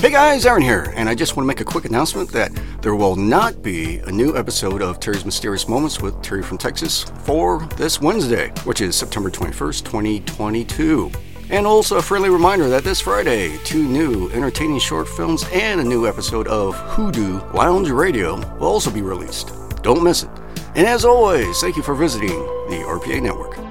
Hey guys, Aaron here, and I just want to make a quick announcement that there will not be a new episode of Terry's Mysterious Moments with Terry from Texas for this Wednesday, which is September 21st, 2022. And also a friendly reminder that this Friday, two new entertaining short films and a new episode of Hoodoo Lounge Radio will also be released. Don't miss it. And as always, thank you for visiting the RPA Network.